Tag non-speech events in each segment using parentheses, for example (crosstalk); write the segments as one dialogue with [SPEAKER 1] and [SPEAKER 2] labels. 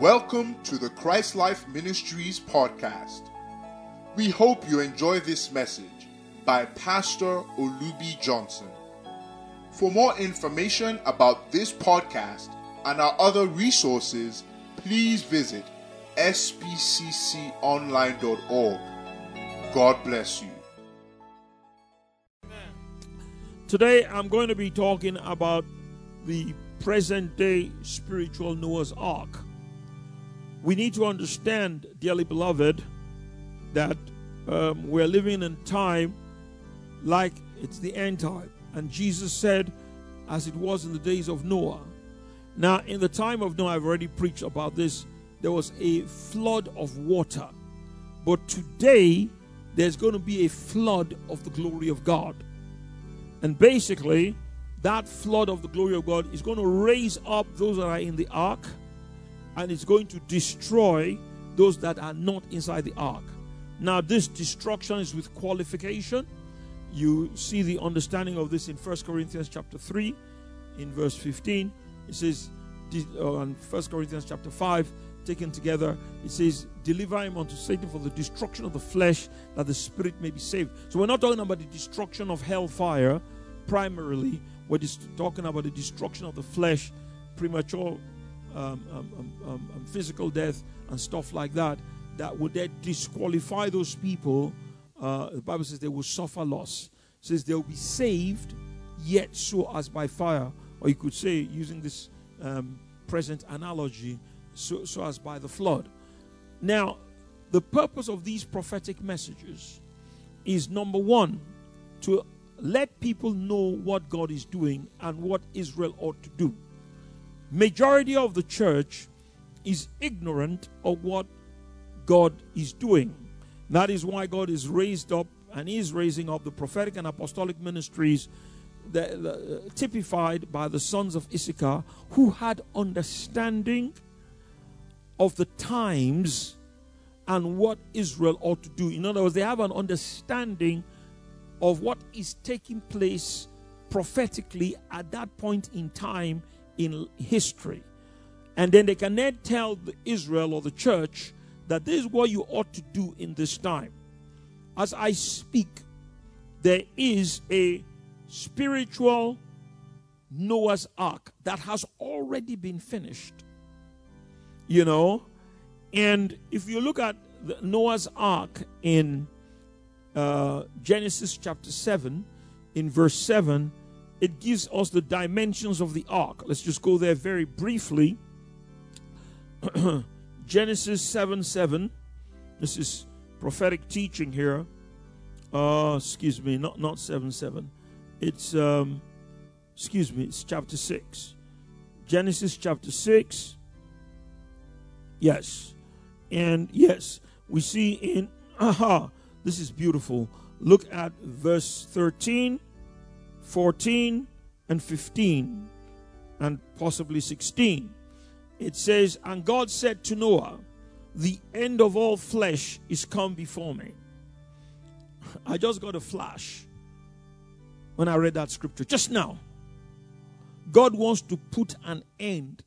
[SPEAKER 1] Welcome to the Christ Life Ministries podcast. We hope you enjoy this message by Pastor Olubi Johnson. For more information about this podcast and our other resources, please visit spcconline.org. God bless you.
[SPEAKER 2] Today I'm going to be talking about the present day spiritual Noah's Ark. We need to understand, dearly beloved, that um, we're living in time like it's the end time. And Jesus said, as it was in the days of Noah. Now, in the time of Noah, I've already preached about this, there was a flood of water. But today, there's going to be a flood of the glory of God. And basically, that flood of the glory of God is going to raise up those that are in the ark and it's going to destroy those that are not inside the ark. Now, this destruction is with qualification. You see the understanding of this in First Corinthians chapter 3, in verse 15. It says, in oh, First Corinthians chapter 5, taken together, it says, Deliver him unto Satan for the destruction of the flesh, that the spirit may be saved. So we're not talking about the destruction of hellfire primarily, we're just talking about the destruction of the flesh, premature um um, um, um, um, physical death and stuff like that, that would then disqualify those people. Uh, the Bible says they will suffer loss. It says they'll be saved, yet so as by fire. Or you could say, using this present analogy, so, so as by the flood. Now, the purpose of these prophetic messages is number one, to let people know what God is doing and what Israel ought to do majority of the church is ignorant of what God is doing. That is why God is raised up and is raising up the prophetic and apostolic ministries that, uh, typified by the sons of Issachar who had understanding of the times and what Israel ought to do. In other words, they have an understanding of what is taking place prophetically at that point in time in history. And then they can then tell the Israel or the church that this is what you ought to do in this time. As I speak, there is a spiritual Noah's Ark that has already been finished. You know, and if you look at Noah's Ark in uh, Genesis chapter 7, in verse 7, it gives us the dimensions of the ark. Let's just go there very briefly. (clears throat) Genesis 7 7. This is prophetic teaching here. Uh, excuse me, not, not 7 7. It's, um, excuse me, it's chapter 6. Genesis chapter 6. Yes. And yes, we see in, (laughs) aha, this is beautiful. Look at verse 13 14 and 15 and possibly 16. It says, And God said to Noah, The end of all flesh is come before me. I just got a flash when I read that scripture just now. God wants to put an end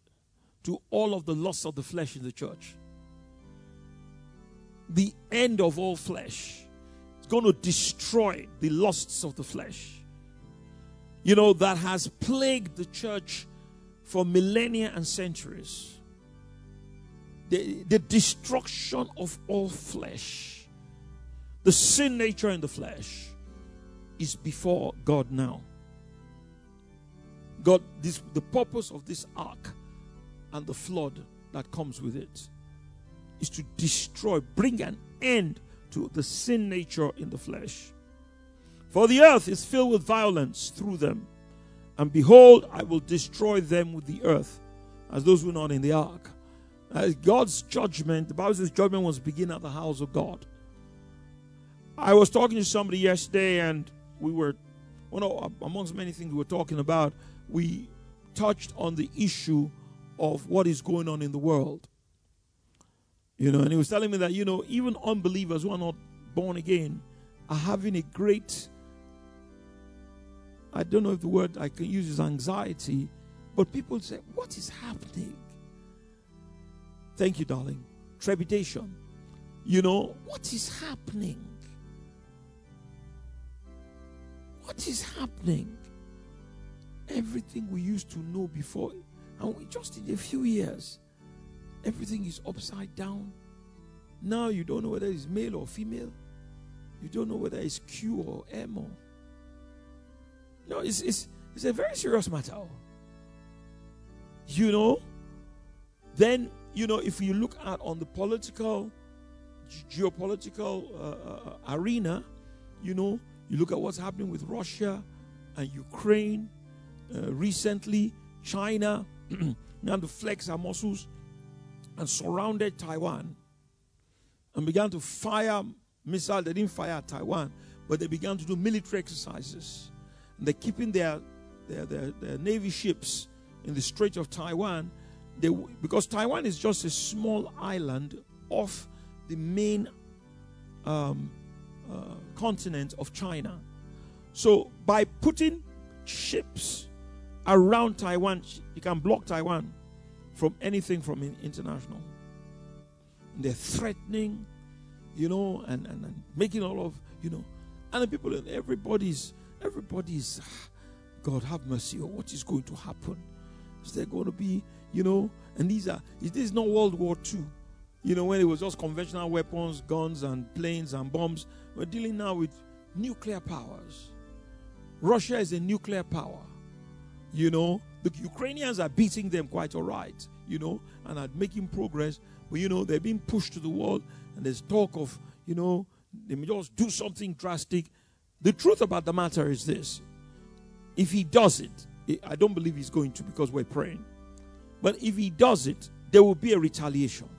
[SPEAKER 2] to all of the lusts of the flesh in the church. The end of all flesh is going to destroy the lusts of the flesh you know, that has plagued the church for millennia and centuries. The, the destruction of all flesh, the sin nature in the flesh, is before God now. God, this the purpose of this ark and the flood that comes with it is to destroy, bring an end to the sin nature in the flesh. For the earth is filled with violence through them. And behold, I will destroy them with the earth, as those who are not in the ark. As God's judgment, the Bible says judgment was begin at the house of God. I was talking to somebody yesterday, and we were, well, amongst many things we were talking about, we touched on the issue of what is going on in the world. You know, and he was telling me that, you know, even unbelievers who are not born again are having a great I don't know if the word I can use is anxiety, but people say, What is happening? Thank you, darling. Trepidation. You know, what is happening? What is happening? Everything we used to know before, and we just in a few years, everything is upside down. Now you don't know whether it's male or female. You don't know whether it's Q or M or. No, it's, it's, it's a very serious matter. You know, then, you know, if you look at on the political, geopolitical uh, uh, arena, you know, you look at what's happening with Russia and Ukraine. Uh, recently, China (clears throat) began to flex our muscles and surrounded Taiwan and began to fire missiles. They didn't fire Taiwan, but they began to do military exercises. They're keeping their, their, their, their navy ships in the Strait of Taiwan. They, because Taiwan is just a small island off the main um, uh, continent of China. So by putting ships around Taiwan, you can block Taiwan from anything from international. And they're threatening, you know, and, and, and making all of, you know, and the people, and everybody's, everybody's, God have mercy, or what is going to happen? Is there going to be, you know, and these are, is this is not World War II. You know, when it was just conventional weapons, guns, and planes and bombs, we're dealing now with nuclear powers. Russia is a nuclear power. You know, the Ukrainians are beating them quite all right, you know, and are making progress. But, you know, they're being pushed to the wall, and there's talk of, you know, they may just do something drastic. The truth about the matter is this if he does it, I don't believe he's going to because we're praying. But if he does it, there will be a retaliation.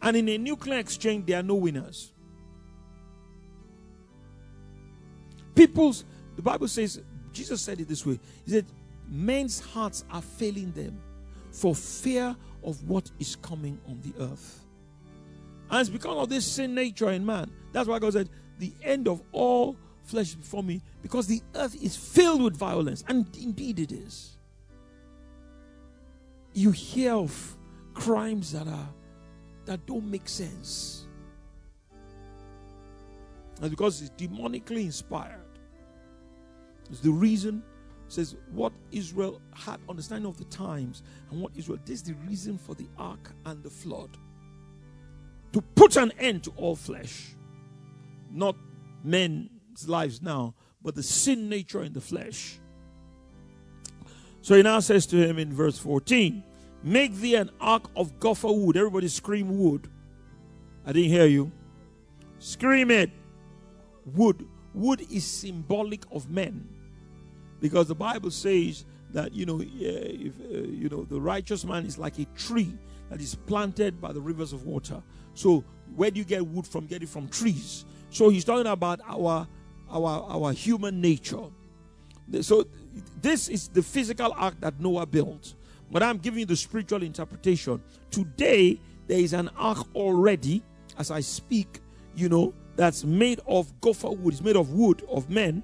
[SPEAKER 2] And in a nuclear exchange, there are no winners. People's, the Bible says, Jesus said it this way He said, Men's hearts are failing them for fear of what is coming on the earth. And it's because of this sin nature in man. That's why God said, The end of all flesh before me, because the earth is filled with violence. And indeed it is. You hear of crimes that are that don't make sense. And because it's demonically inspired. It's the reason says what Israel had understanding of the times and what Israel this is the reason for the ark and the flood to put an end to all flesh not men's lives now but the sin nature in the flesh so he now says to him in verse 14 Make thee an ark of gopher wood. Everybody scream wood. I didn't hear you. Scream it. Wood. Wood is symbolic of men. Because the Bible says that, you know, if, uh, you know, the righteous man is like a tree that is planted by the rivers of water. So where do you get wood from? Get it from trees. So he's talking about our our our human nature. So this is the physical ark that Noah built. But I'm giving you the spiritual interpretation. Today, there is an ark already, as I speak, you know, that's made of gopher wood, it's made of wood of men.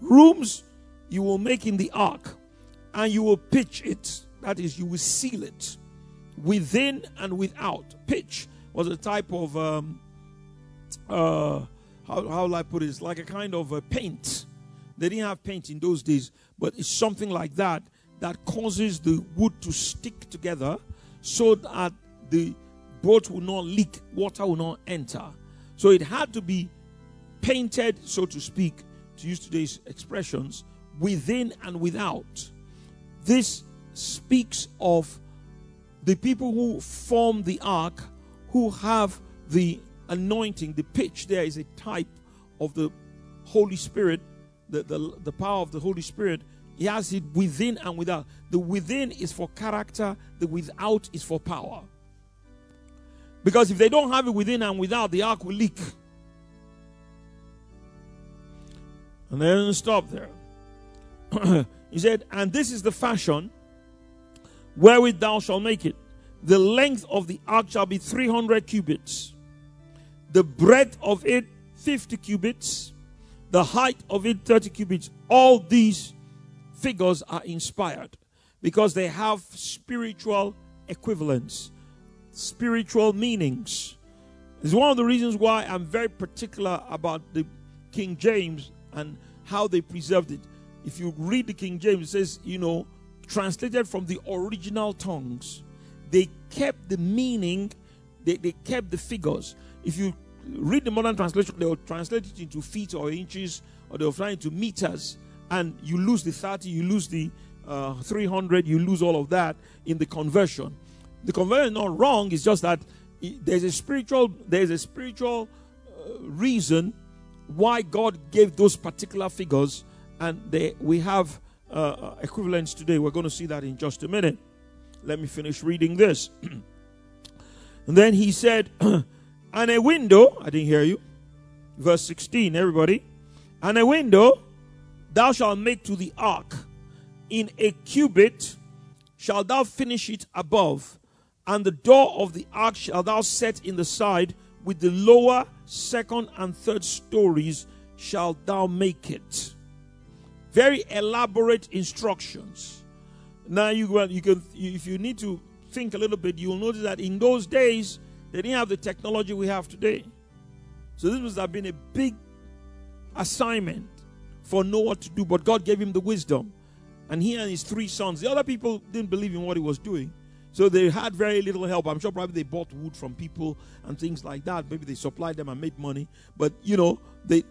[SPEAKER 2] Rooms you will make in the ark, and you will pitch it. That is, you will seal it within and without. Pitch was a type of, um, uh, how, how will I put it? It's like a kind of a paint. They didn't have paint in those days, but it's something like that that causes the wood to stick together so that the boat will not leak, water will not enter. So it had to be painted, so to speak, to use today's expressions, within and without. This speaks of the people who form the ark, who have the anointing. The pitch there is a type of the Holy Spirit, the, the, the power of the Holy Spirit he has it within and without. The within is for character, the without is for power. Because if they don't have it within and without, the ark will leak. And they didn't stop there. (clears throat) he said, And this is the fashion wherewith thou shalt make it. The length of the ark shall be 300 cubits, the breadth of it 50 cubits, the height of it 30 cubits. All these figures are inspired because they have spiritual equivalents. spiritual meanings. It's one of the reasons why I'm very particular about the King James and how they preserved it. If you read the King James, it says, you know, translated from the original tongues. They kept the meaning, they, they kept the figures. If you read the modern translation, they will translate it into feet or inches, or they'll fly into meters, and you lose the 30, you lose the uh, 300, you lose all of that in the conversion. The conversion is not wrong, it's just that there's a spiritual there's a spiritual uh, reason why God gave those particular figures, and they, we have uh, uh equivalents today. We're going to see that in just a minute. Let me finish reading this. (clears throat) and then he said, (clears throat) And a window, I didn't hear you. Verse 16, everybody. And a window thou shalt make to the ark. In a cubit shalt thou finish it above and the door of the ark shall thou set in the side, with the lower, second, and third stories shalt thou make it. Very elaborate instructions. Now you you can if you need to think a little bit, you'll notice that in those days they didn't have the technology we have today. So this must have been a big assignment for Noah to do, but God gave him the wisdom. And he and his three sons, the other people didn't believe in what he was doing. So they had very little help. I'm sure probably they bought wood from people and things like that. Maybe they supplied them and made money. But you know, they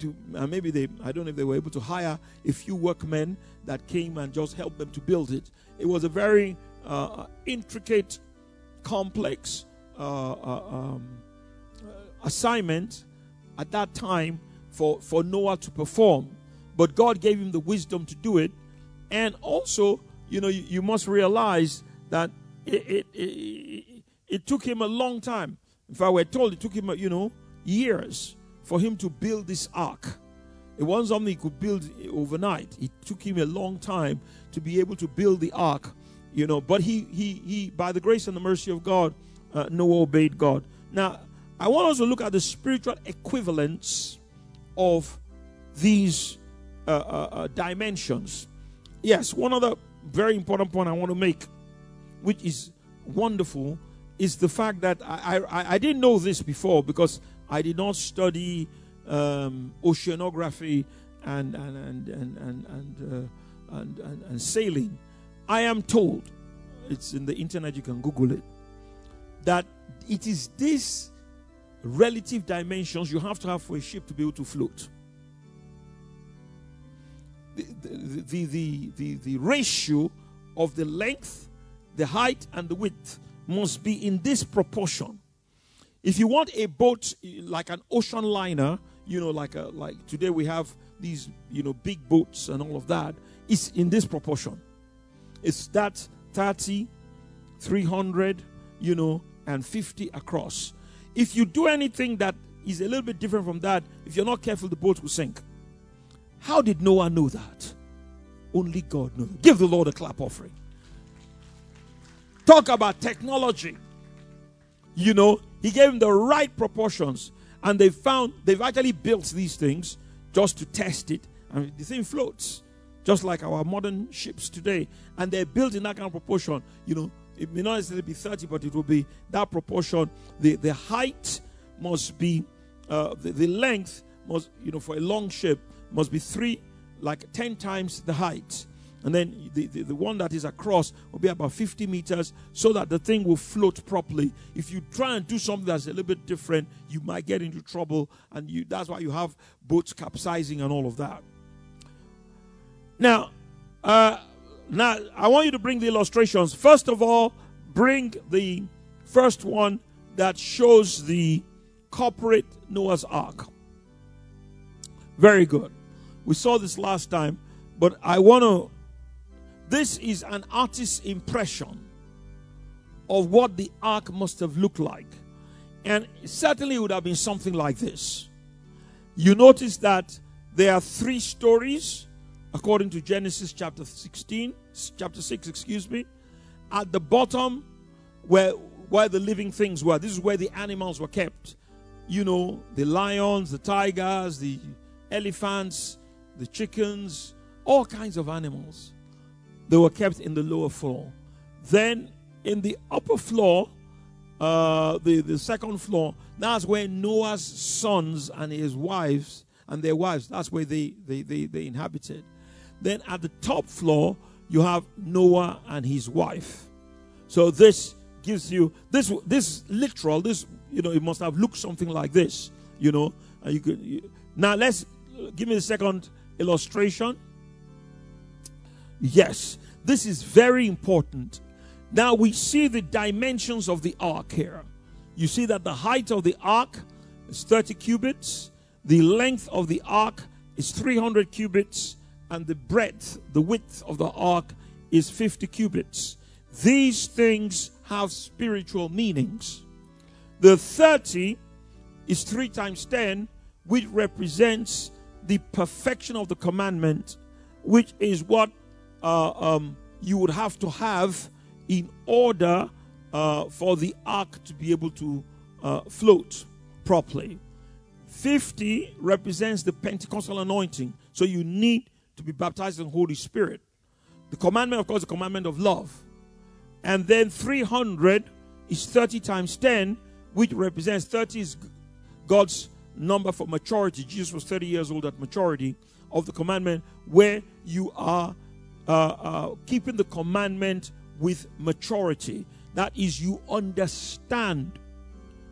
[SPEAKER 2] to, maybe they I don't know if they were able to hire a few workmen that came and just helped them to build it. It was a very uh, intricate, complex uh, um, assignment at that time for for Noah to perform. But God gave him the wisdom to do it, and also, you know, you, you must realize that it, it, it, it, took him a long time. If I were told, it took him, you know, years for him to build this ark. It wasn't something he could build overnight. It took him a long time to be able to build the ark, you know. But he, he, he, by the grace and the mercy of God, uh, Noah obeyed God. Now, I want us to look at the spiritual equivalents of these uh, uh, uh dimensions. Yes, one other very important point I want to make which is wonderful, is the fact that I, I, I didn't know this before because I did not study um, oceanography and and and and and and, uh, and, and, and sailing. I am told, it's in the internet. You can Google it. That it is this relative dimensions you have to have for a ship to be able to float. The, the, the, the, the, the ratio of the length the height and the width must be in this proportion. If you want a boat like an ocean liner, you know, like a like today we have these, you know, big boats and all of that, it's in this proportion. It's that 30, 300, you know, and 50 across. If you do anything that is a little bit different from that, if you're not careful, the boat will sink. How did Noah know that? Only God knows. Give the Lord a clap offering. Talk about technology. You know, he gave him the right proportions. And they found they've actually built these things just to test it. And the thing floats, just like our modern ships today. And they're built in that kind of proportion. You know, it may not necessarily be 30, but it will be that proportion. The, the height must be, uh, the, the length must, you know, for a long ship must be three, like 10 times the height. And then the, the, the, one that is across will be about 50 meters so that the thing will float properly. If you try and do something that's a little bit different you might get into trouble and you that's why you have boats capsizing and all of that. Now uh, now i want you to bring the illustrations first of all bring the first one that shows the corporate noah's ark very good we saw this last time but i want to this is an artist's impression of what the ark must have looked like. And certainly it would have been something like this. You notice that there are three stories according to Genesis chapter 16, chapter 6, excuse me. At the bottom, where where the living things were, this is where the animals were kept. You know, the lions, the tigers, the elephants, the chickens, all kinds of animals. They were kept in the lower floor. Then in the upper floor, uh, the, the second floor, that's where Noah's sons and his wives and their wives, that's where they, they, they, they inhabited. Then at the top floor, you have Noah and his wife. So this gives you this this literal this you know it must have looked something like this you know. And you could you, now let's give me the second illustration. Yes this is very important. Now we see the dimensions of the ark here. You see that the height of the ark is 30 cubits. The length of the ark is 300 cubits and the breadth the width of the ark is 50 cubits these things have spiritual meanings. The 30 is 3 times 10, which represents the perfection of the commandment, which is what uh, um, you would have to have in order uh, for the ark to be able to uh, float properly. 50 represents the Pentecostal anointing. So you need to be baptized in Holy Spirit. The commandment, of course, the commandment of love. And then 300 is 30 times 10, which represents 30 is God's number for maturity. Jesus was 30 years old at maturity of the commandment, where you are uh, uh, keeping the commandment with maturity. That is, you understand.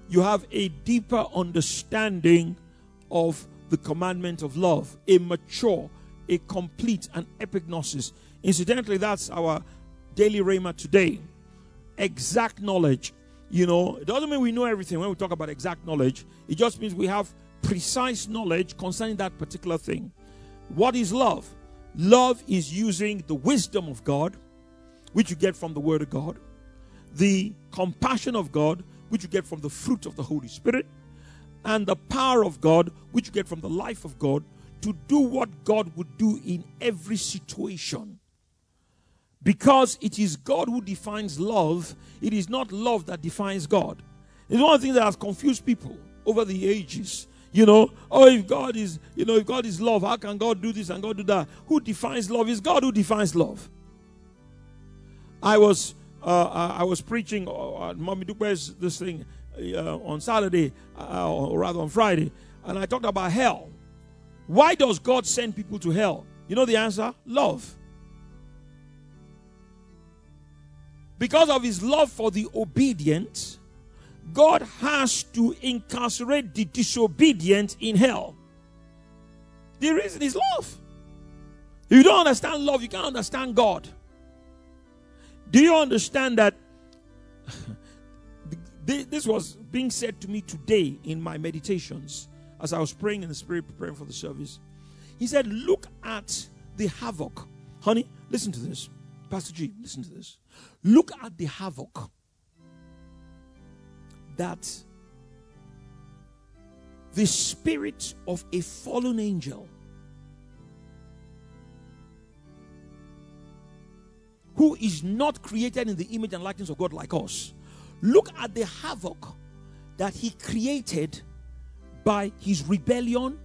[SPEAKER 2] You have a deeper understanding of the commandment of love, a mature, a complete, an epignosis. Incidentally, that's our daily rhema today. Exact knowledge. You know, it doesn't mean we know everything when we talk about exact knowledge. It just means we have precise knowledge concerning that particular thing. What is love? Love is using the wisdom of God, which you get from the Word of God, the compassion of God, which you get from the fruit of the Holy Spirit, and the power of God, which you get from the life of God, to do what God would do in every situation. Because it is God who defines love, it is not love that defines God. It's one of the things that has confused people over the ages. You know, oh, if God is, you know, if God is love, how can God do this and God do that? Who defines love? Is God who defines love. I was, uh, I was preaching uh, at Mommy Dupe's this thing uh, on Saturday, uh, or rather on Friday, and I talked about hell. Why does God send people to hell? You know the answer? Love. because of his love for the obedient, God has to incarcerate the disobedient in hell. The reason is love. If you don't understand love, you can't understand God. Do you understand that? (laughs) this was being said to me today in my meditations as I was praying in the spirit, preparing for the service. He said, Look at the havoc. Honey, listen to this. Pastor G, listen to this. Look at the havoc that the spirit of a fallen angel who is not created in the image and likeness of God like us. Look at the havoc that he created by his rebellion.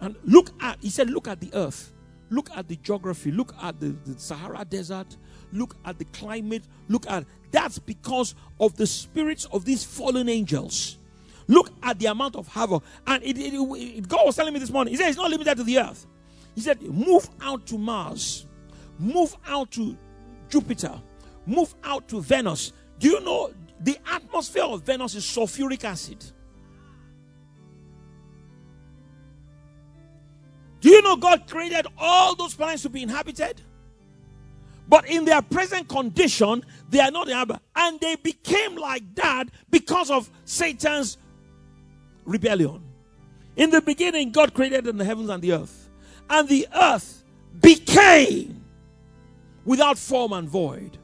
[SPEAKER 2] And look at, he said, look at the earth. Look at the geography. Look at the, the Sahara Desert. Look at the climate. Look at that's because of the spirits of these fallen angels. Look at the amount of havoc. And it, it, it, God was telling me this morning. He said it's not limited to the earth. He said, move out to Mars, move out to Jupiter, move out to Venus. Do you know the atmosphere of Venus is sulfuric acid? Do you know God created all those planets to be inhabited? But in their present condition, they are not inhabited. And they became like that because of Satan's rebellion. In the beginning, God created the heavens and the earth. And the earth became without form and void.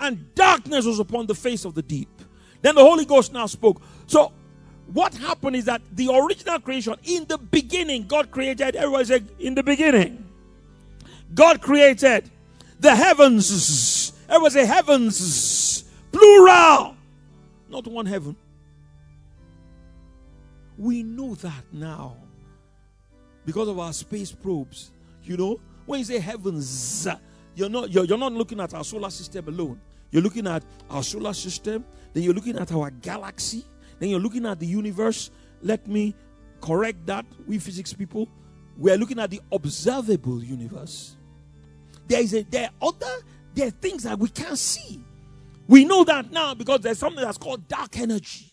[SPEAKER 2] And darkness was upon the face of the deep. Then the Holy Ghost now spoke. So what happened is that the original creation, in the beginning, God created, everybody said, in the beginning, God created the heavens. Everybody say, heavens, plural, not one heaven. We know that now because of our space probes. You know, when you say heavens, you're not, you're, you're not looking at our solar system alone. you're looking at our solar system, then you're looking at our galaxy, then you're looking at the universe. Let me correct that, we physics people. We're looking at the observable universe. There is a there are other there are things that we can't see. We know that now because there's something that's called dark energy.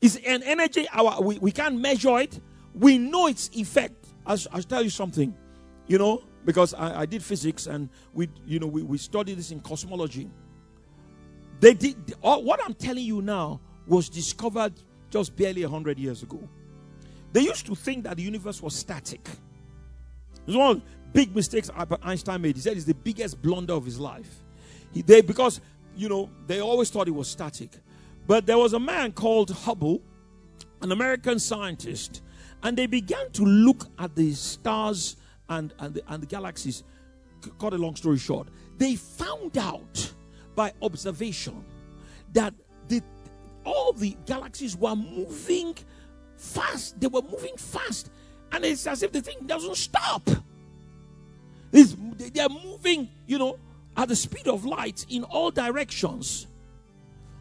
[SPEAKER 2] It's an energy our we, we can't measure it. We know its effect. I'll, I'll tell you something, you know, because I, I did physics and we you know we, we studied this in cosmology. They did all, what I'm telling you now was discovered just barely 100 years ago. They used to think that the universe was static. It was one of the big mistakes Einstein made. He said it's the biggest blunder of his life. He, they, because, you know, they always thought it was static. But there was a man called Hubble, an American scientist, and they began to look at the stars and, and, the, and the galaxies. Cut a long story short, they found out by observation that all the galaxies were moving fast. They were moving fast. And it's as if the thing doesn't stop. It's, they are moving, you know, at the speed of light in all directions.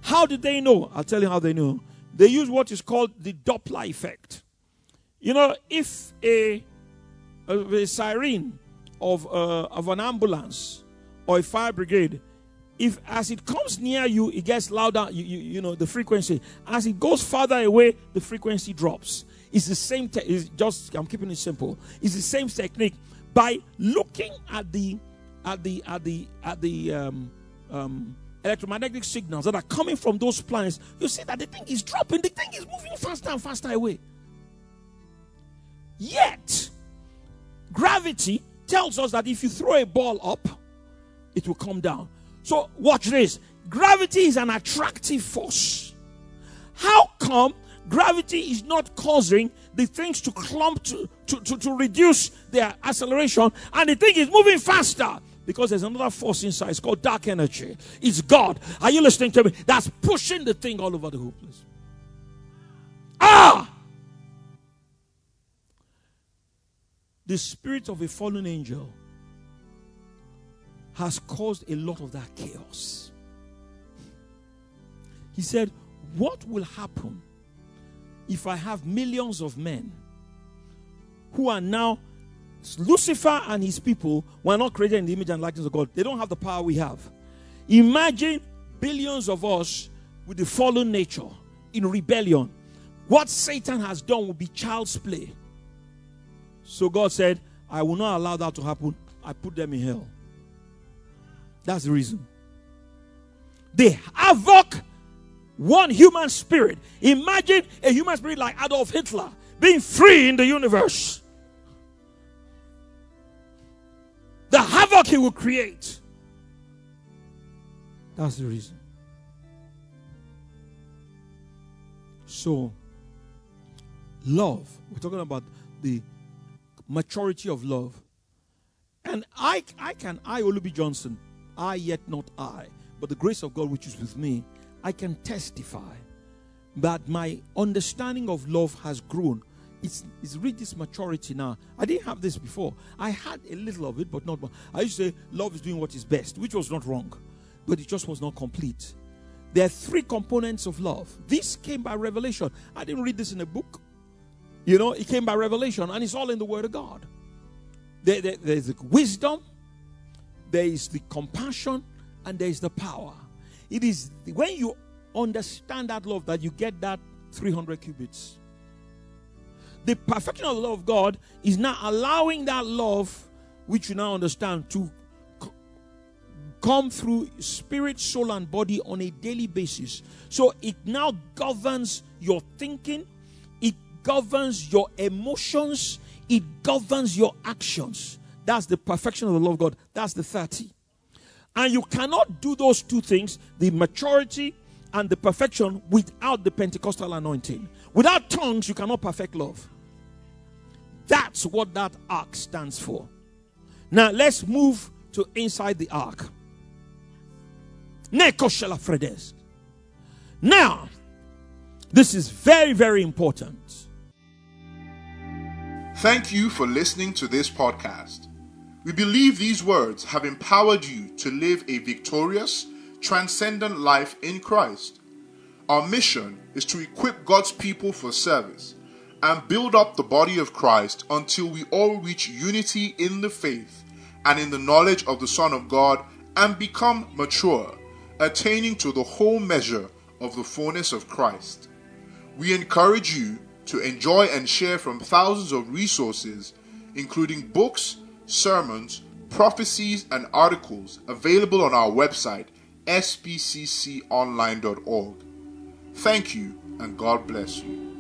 [SPEAKER 2] How did they know? I'll tell you how they know. They use what is called the Doppler effect. You know, if a, a, a siren of, uh, of an ambulance or a fire brigade if as it comes near you, it gets louder, you, you, you know, the frequency. As it goes farther away, the frequency drops. It's the same, te- it's just, I'm keeping it simple. It's the same technique. By looking at the, at the, at the, at the, um, um, electromagnetic signals that are coming from those planets, you see that the thing is dropping, the thing is moving faster and faster away. Yet, gravity tells us that if you throw a ball up, it will come down. So, watch this gravity is an attractive force. How come gravity is not causing the things to clump to, to, to, to reduce their acceleration and the thing is moving faster? Because there's another force inside. It's called dark energy. It's God. Are you listening to me? That's pushing the thing all over the whole. Ah! The spirit of a fallen angel has caused a lot of that chaos. He said, What will happen if I have millions of men who are now Lucifer and his people were not created in the image and likeness of God? They don't have the power we have. Imagine billions of us with the fallen nature in rebellion. What Satan has done will be child's play. So God said, I will not allow that to happen. I put them in hell. That's the reason. They havoc one human spirit. Imagine a human spirit like Adolf Hitler being free in the universe. The havoc he will create. That's the reason. So, love. We're talking about the maturity of love. And I, I can, I, Olubi Johnson, I yet not I, but the grace of God which is with me, I can testify that my understanding of love has grown. It's, it's reached this maturity now. I didn't have this before. I had a little of it, but not much. I used to say love is doing what is best, which was not wrong, but it just was not complete. There are three components of love. This came by revelation. I didn't read this in a book. You know, it came by revelation, and it's all in the Word of God. There, there, there's wisdom, there is the compassion, and there is the power. It is when you understand that love that you get that 300 cubits. The perfection of the love of God is now allowing that love, which you now understand, to come through spirit, soul, and body on a daily basis. So it now governs your thinking, it governs your emotions, it governs your actions. That's the perfection of the love of God. That's the 30. And you cannot do those two things, the maturity and the perfection, without the Pentecostal anointing. Without tongues, you cannot perfect love. That's what that ark stands for. Now, let's move to inside the ark. Now, this is very, very important.
[SPEAKER 1] Thank you for listening to this podcast. We believe these words have empowered you to live a victorious, transcendent life in Christ. Our mission is to equip God's people for service and build up the body of Christ until we all reach unity in the faith and in the knowledge of the Son of God and become mature, attaining to the whole measure of the fullness of Christ. We encourage you to enjoy and share from thousands of resources, including books, sermons, prophecies, and articles available on our website, spcconline.org. Thank you, and God bless you.